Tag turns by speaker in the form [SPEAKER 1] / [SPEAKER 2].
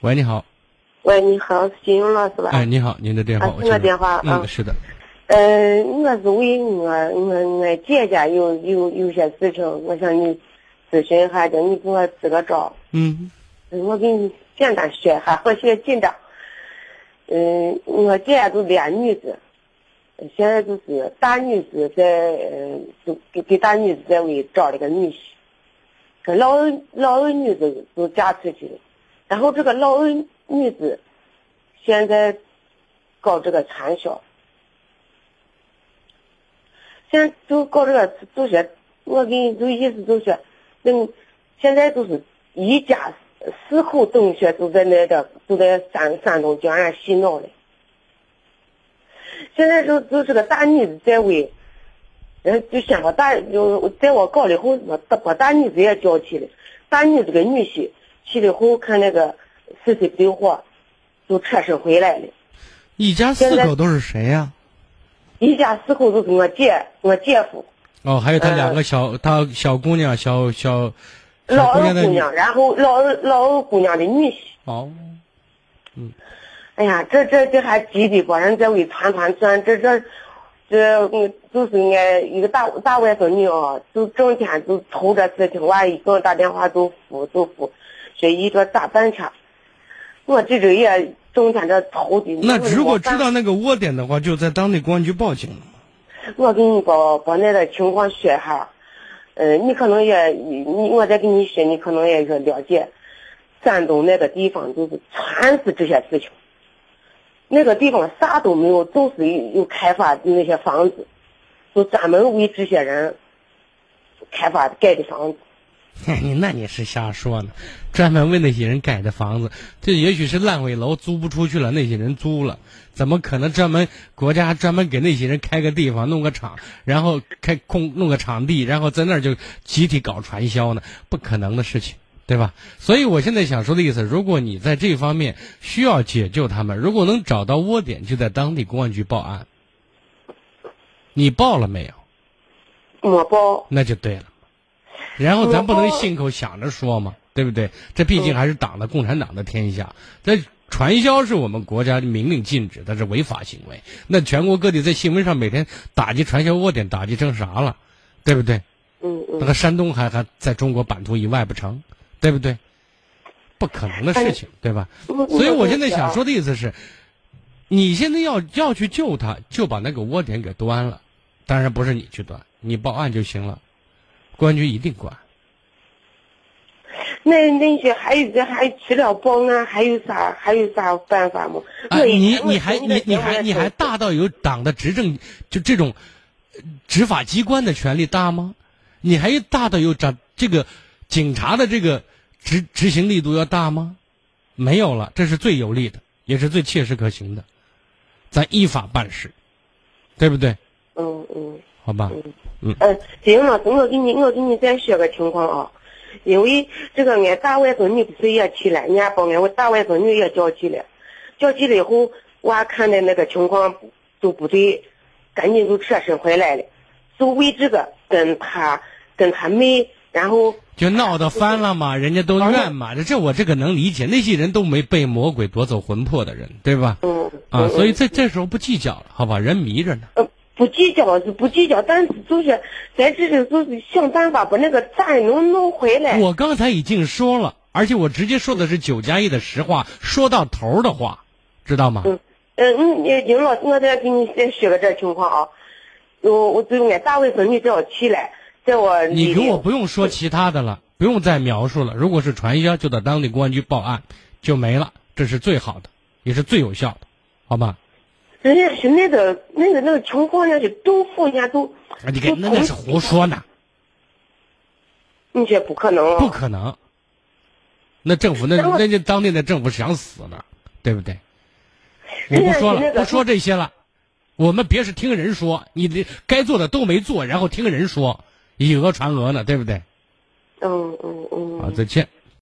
[SPEAKER 1] 喂，你好。
[SPEAKER 2] 喂，你好，是金勇老师吧？
[SPEAKER 1] 哎，你好，您的电话
[SPEAKER 2] 啊，
[SPEAKER 1] 我
[SPEAKER 2] 是我电话啊
[SPEAKER 1] 嗯，是的。
[SPEAKER 2] 呃，我是为我我我姐家有有有些事情，我想你咨询一下，叫你给我支个招。
[SPEAKER 1] 嗯
[SPEAKER 2] 我给你简单说一下，我现在紧张。嗯，我姐都俩女子，现在就是大女子在呃，就给给大女子在为找了个女婿，跟老二老二女子都嫁出去了，然后这个老二女子现在搞这个传销，现在就搞这个就说，我给你就意思就说，嗯，现在都是一家四口同学都在那个都在山山东江岸洗脑了。现在就就这个大女子在为，人就先把大就在我搞了以后，我把把大女子也叫起来，大女子跟女婿去了后看那个尸体不对货，就车身回来了。
[SPEAKER 1] 一家四口都是谁呀、
[SPEAKER 2] 一家四口都是我姐我姐夫。
[SPEAKER 1] 哦，还有他
[SPEAKER 2] 呃
[SPEAKER 1] 两个小，他小姑娘，小小
[SPEAKER 2] 老二姑娘，然后老二老二姑娘的女婿。
[SPEAKER 1] 哦，嗯
[SPEAKER 2] 哎呀，这这这还急的把人在为团团转，这这这嗯，就是俺一个大大外甥女啊，就整天就愁这事情，完一给我打电话就哭就哭，说一个咋办去？我这周也整天这愁的。
[SPEAKER 1] 那如果知道那个窝点的话，就在当地公安局报警了。
[SPEAKER 2] 我给你把把那个情况说一下，呃，你可能也你我再给你说，你可能也是了解，山东那个地方就是全是这些事情，那个地方啥都没有，都是有有开发的那些房子，就专门为这些人开发盖的房子。
[SPEAKER 1] 你那你是瞎说呢，专门为那些人盖的房子，这也许是烂尾楼租不出去了，那些人租了，怎么可能专门国家专门给那些人开个地方，弄个厂，然后开空弄个场地，然后在那儿就集体搞传销呢？不可能的事情，对吧？所以我现在想说的意思，如果你在这方面需要解救他们，如果能找到窝点，就在当地公安局报案。你报了没有？
[SPEAKER 2] 我报，
[SPEAKER 1] 那就对了。然后咱不能信口想着说嘛，对不对？这毕竟还是党的共产党的天下。这传销是我们国家明令禁止，它是违法行为。那全国各地在新闻上每天打击传销窝点，打击成啥了？对不对？
[SPEAKER 2] 嗯嗯。
[SPEAKER 1] 那个山东还还在中国版图以外不成？对不对？不可能的事情，对吧？所以我现在想说的意思是，你现在要要去救他，就把那个窝点给端了。当然不是你去端，你报案就行了，公安局一定管。
[SPEAKER 2] 那那些还有这还除了报案还有啥还有啥办法吗？
[SPEAKER 1] 你你还你你还你还大到有党的执政就这种呃执法机关的权力大吗？你还大到有长这个警察的这个执执行力度要大吗？没有了，这是最有利的，也是最切实可行的，咱依法办事，对不对？
[SPEAKER 2] 嗯嗯。
[SPEAKER 1] 好吧，
[SPEAKER 2] 嗯，金老师，我给你，我给你再说个情况啊，因为这个俺大外甥女不是也去了，人家把俺我大外甥女也叫去了，叫去了以后，我看的那个情况都不对，赶紧就撤身回来了，就为这个跟他跟他妹，然后
[SPEAKER 1] 就闹得翻了嘛，人家都怨嘛，这这我这个能理解，那些人都没被魔鬼夺走魂魄的人，对吧？
[SPEAKER 2] 嗯
[SPEAKER 1] 啊，
[SPEAKER 2] 嗯
[SPEAKER 1] 所以这这时候不计较了，好吧？人迷着呢。
[SPEAKER 2] 呃不计较是不计较，但是就是在这里就是想办法把那个债能弄回来。
[SPEAKER 1] 我刚才已经说了，而且我直接说的是九加一的实话，说到头的话，知道吗？
[SPEAKER 2] 嗯嗯，你尹老师，我再给你再说个这情况啊，我我就俺大外甥女叫起来，在我
[SPEAKER 1] 你给我不用说其他的了，不用再描述了。如果是传销，就到当地公安局报案，就没了，这是最好的，也是最有效的，好吧？
[SPEAKER 2] 人家是那个那个那个情况，人家是都富，人家都
[SPEAKER 1] 啊，你看那那是胡说呢，
[SPEAKER 2] 你这不可能啊！
[SPEAKER 1] 不可能。那政府那那就当地的政府想死呢，对不对？我不说了，
[SPEAKER 2] 那个
[SPEAKER 1] 不说这些了。我们别是听人说，你的该做的都没做，然后听人说，以讹传讹呢，对不对？
[SPEAKER 2] 嗯嗯嗯。
[SPEAKER 1] 好，再见。